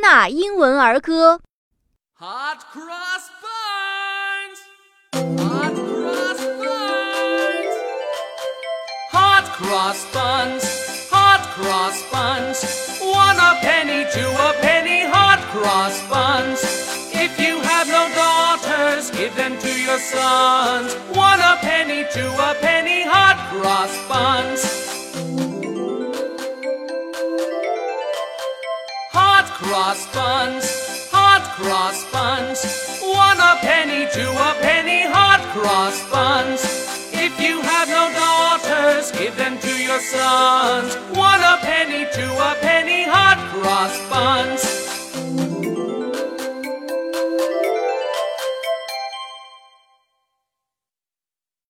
纳英文儿歌。 Hot cross buns. Hot cross buns. Hot cross buns. Hot cross buns. One a penny, two a penny. Hot cross buns. If you have no daughters, give them to your sons. One a penny, two a penny. Hot cross buns. Cross buns, hot cross buns. One a penny, two a penny, hot cross buns. If you have no daughters, give them to your sons. One